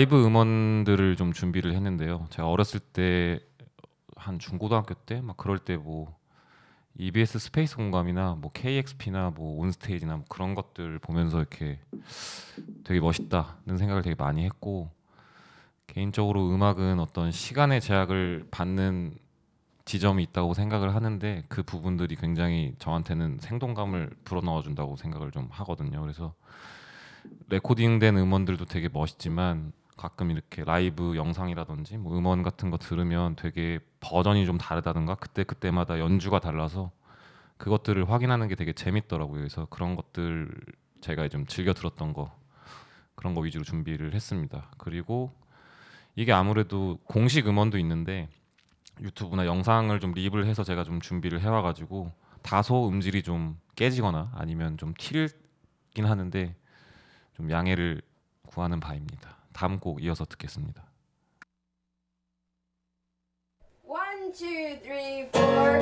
라이브 음원들을 좀 준비를 했는데요. 제가 어렸을 때 한 중고등학교 때 막 그럴 때 뭐 EBS 스페이스 공감이나 뭐 KEXP나 뭐 온스테이지나 뭐 그런 것들 보면서 이렇게 되게 멋있다는 생각을 되게 많이 했고 개인적으로 음악은 어떤 시간의 제약을 받는 지점이 있다고 생각을 하는데 그 부분들이 굉장히 저한테는 생동감을 불어넣어 준다고 생각을 좀 하거든요. 그래서 레코딩된 음원들도 되게 멋있지만 가끔 이렇게 라이브 영상이라든지 뭐 음원 같은 거 들으면 되게 버전이 좀 다르다든가 그때 그때마다 연주가 달라서 그것들을 확인하는 게 되게 재밌더라고요. 그래서 그런 것들 제가 좀 즐겨 들었던 거 그런 거 위주로 준비를 했습니다. 그리고 이게 아무래도 공식 음원도 있는데 유튜브나 영상을 좀 립을 해서 제가 좀 준비를 해와가지고 다소 음질이 좀 깨지거나 아니면 좀 튀긴 하는데 좀 양해를 구하는 바입니다. 다음 곡 이어서 듣겠습니다. One, two, three, four.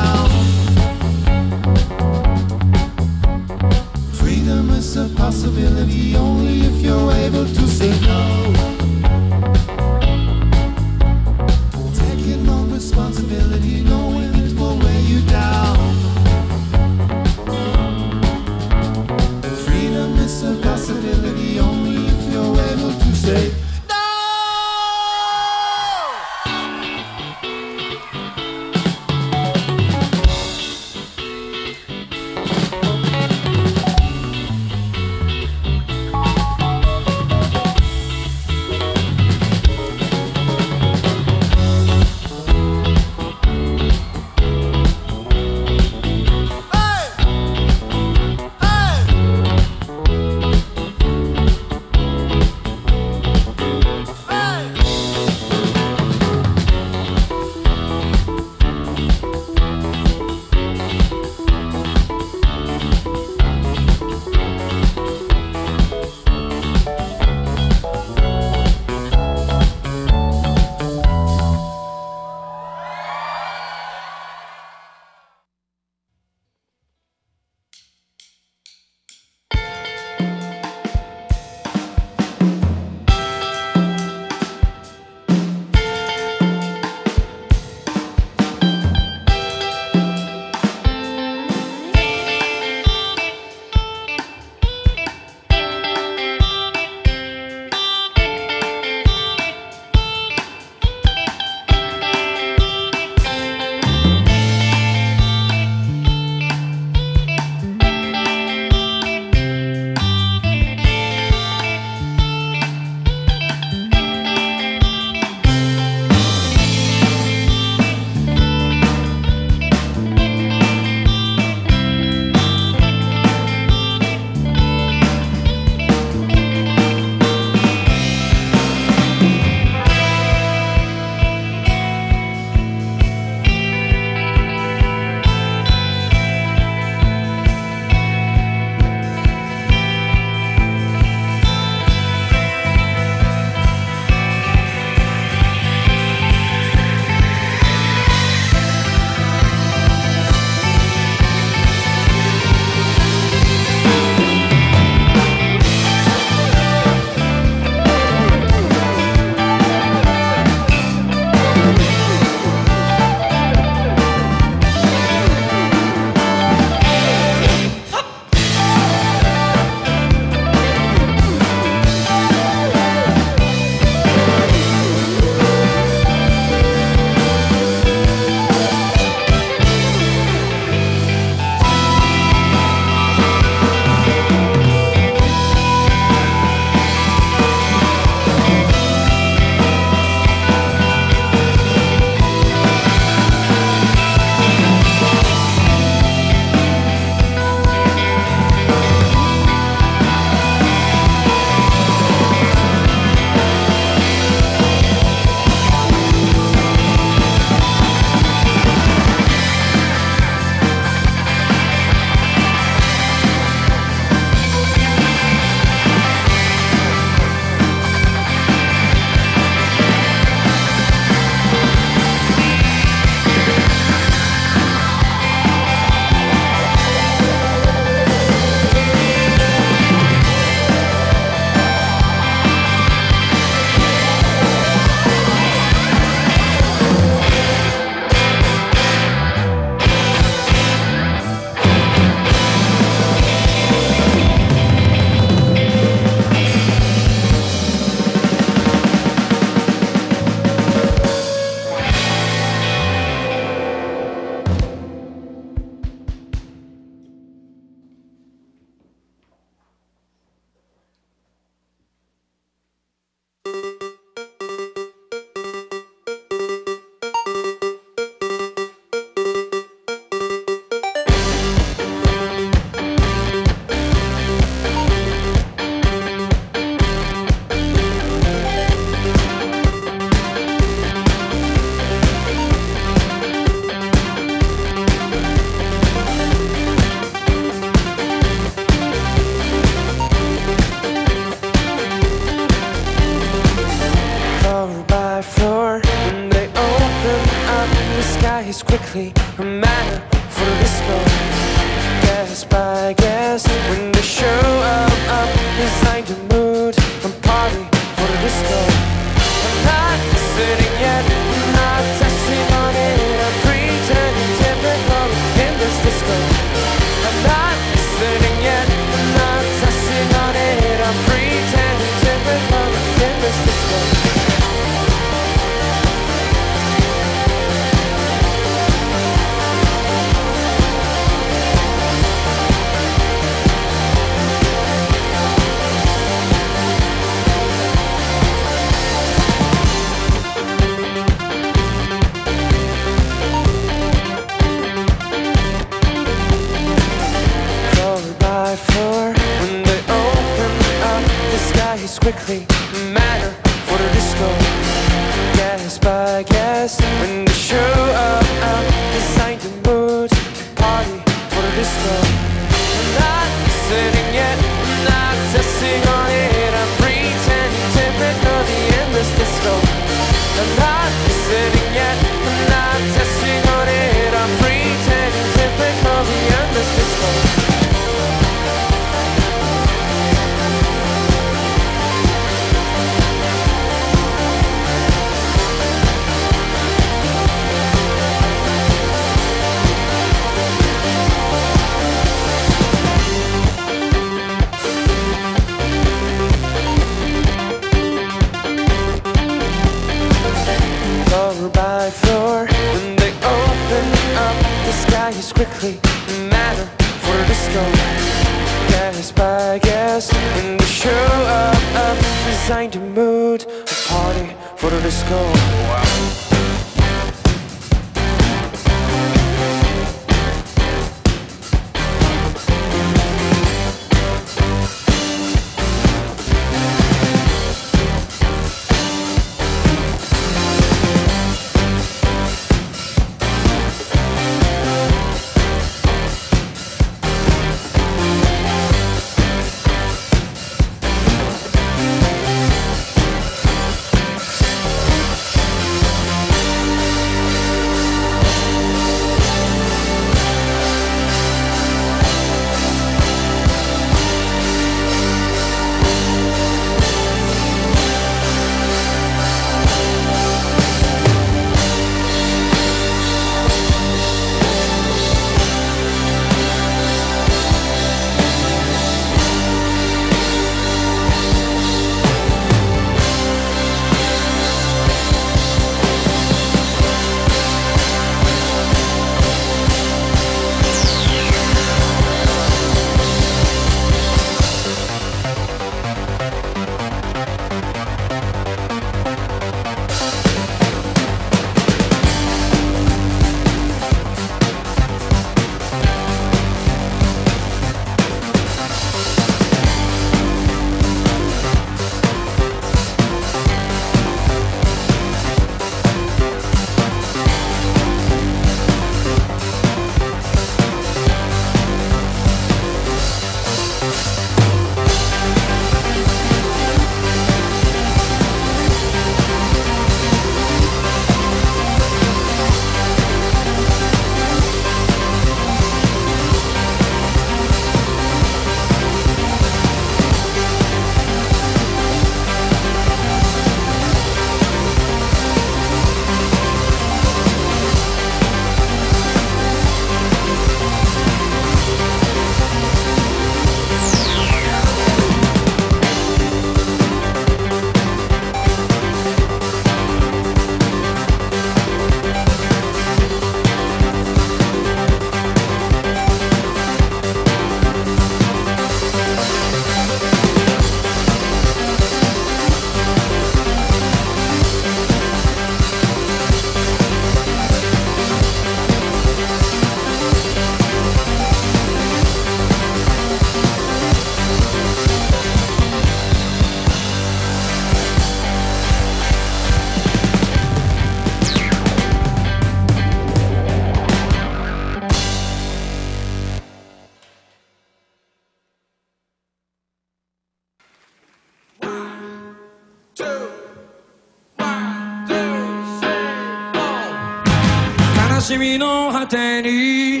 の果てに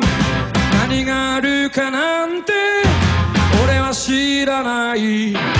何があるかなんて俺は知らない。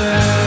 myself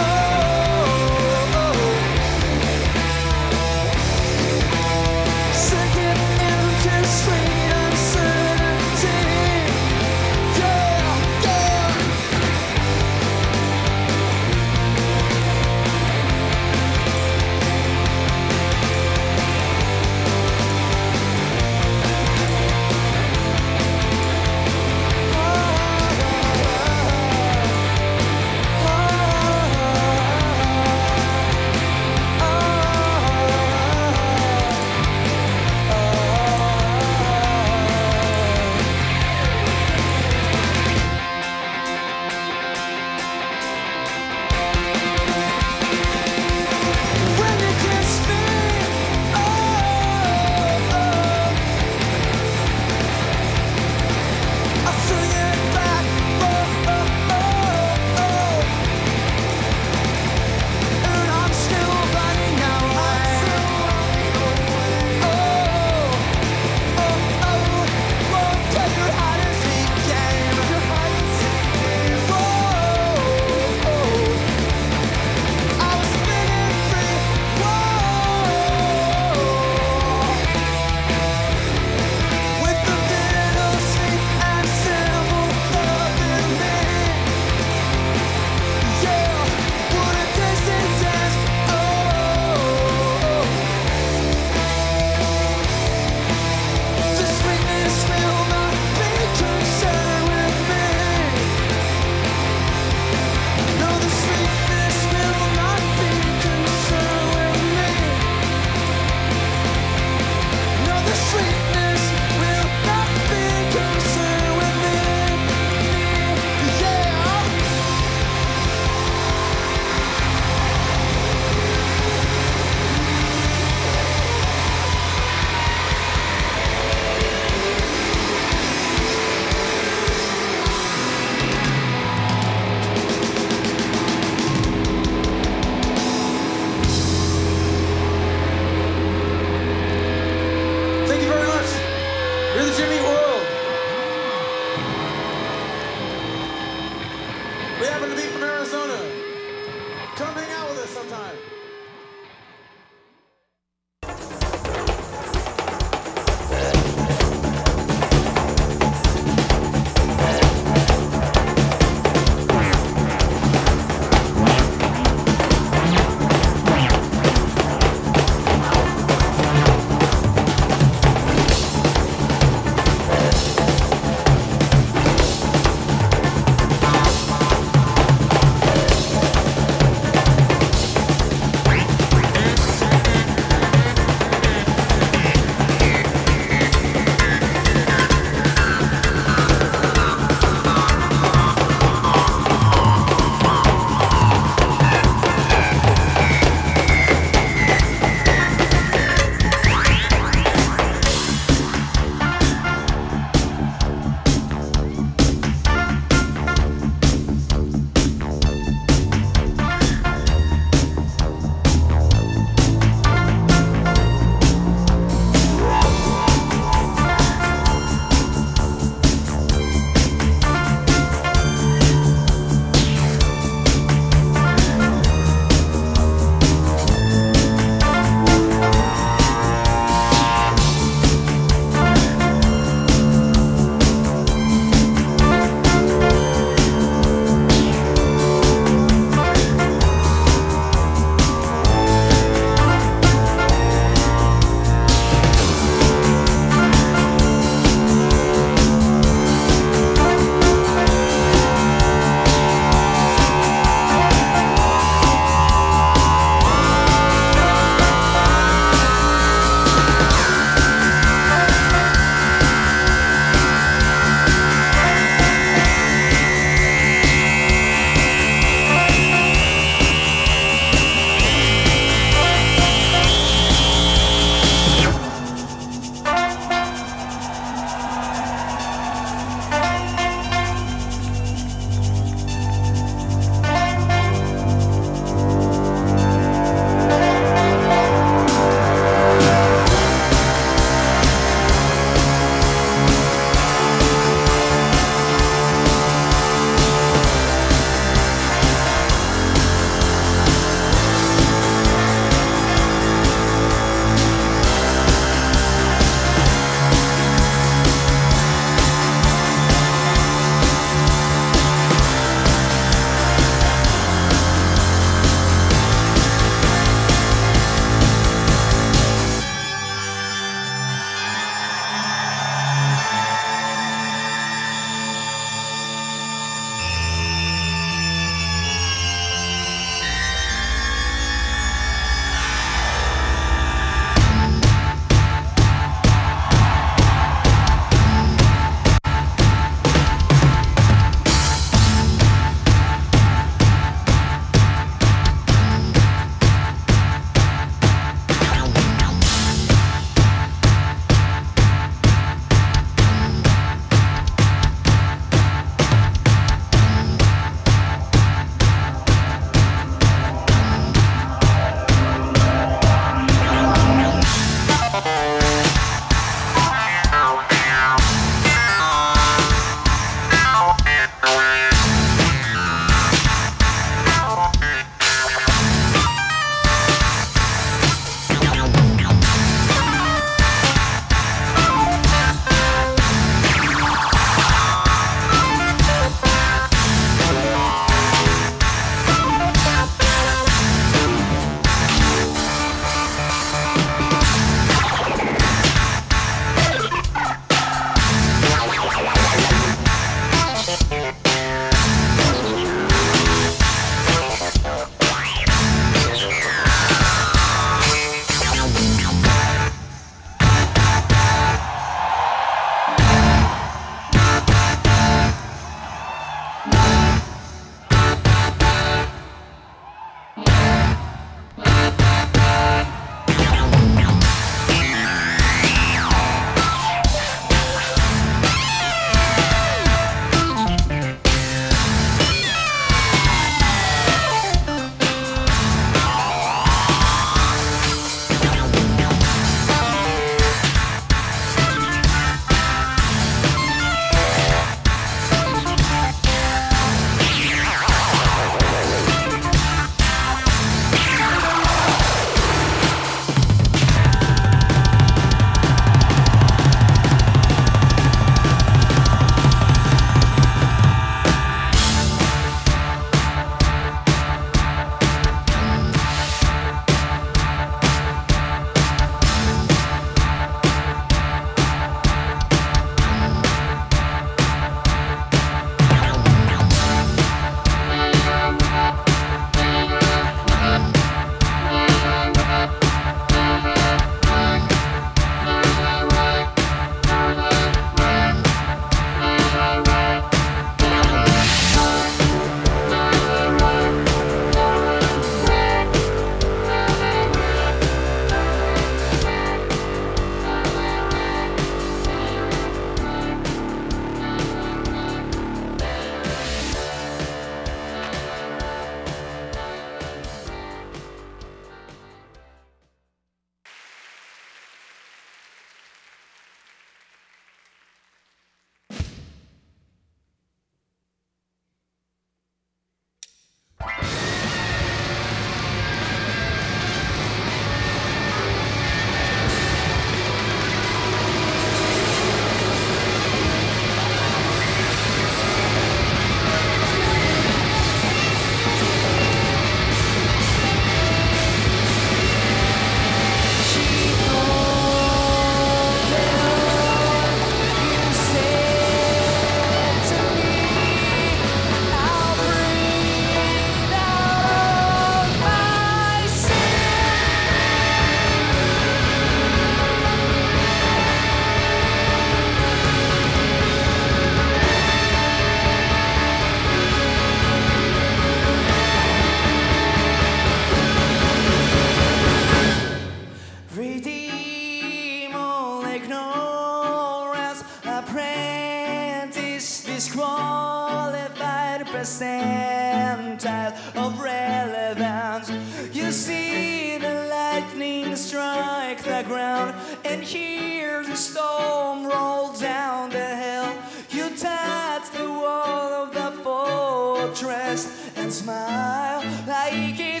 hands. You see the lightning strike the ground and hear the storm roll down the hill. You touch the wall of the fortress and smile like it's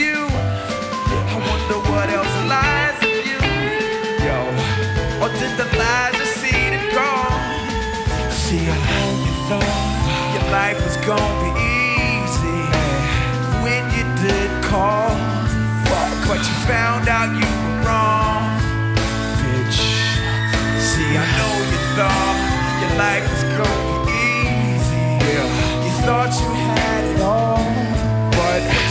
you. I wonder what else lies in you. Yo, or did the lies just see it gone? See, I you thought your life was gonna be easy when you did call, fuck, but you found out you were wrong, bitch. See, I know you thought your life was gonna be easy. Yeah. You thought you had it all, but.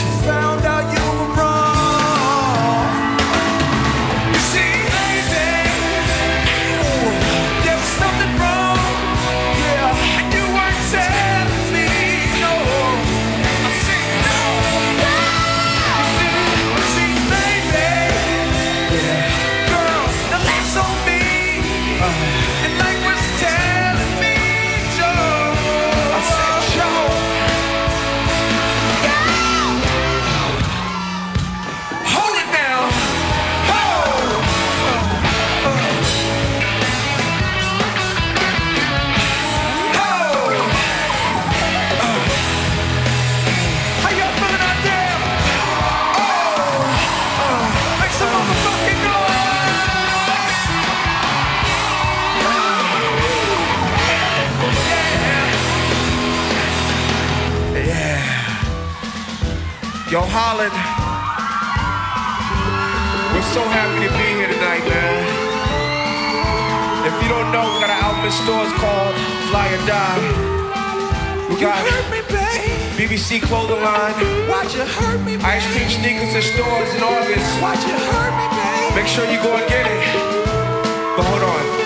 Holland. We're so happy to be here tonight, man. If you don't know, we got an album store called Fly or Die. We got me, BBC clothing line. Watch you hurt me, babe? Ice cream sneakers in stores in August. Watch you hurt me, babe? Make sure you go and get it. But hold on.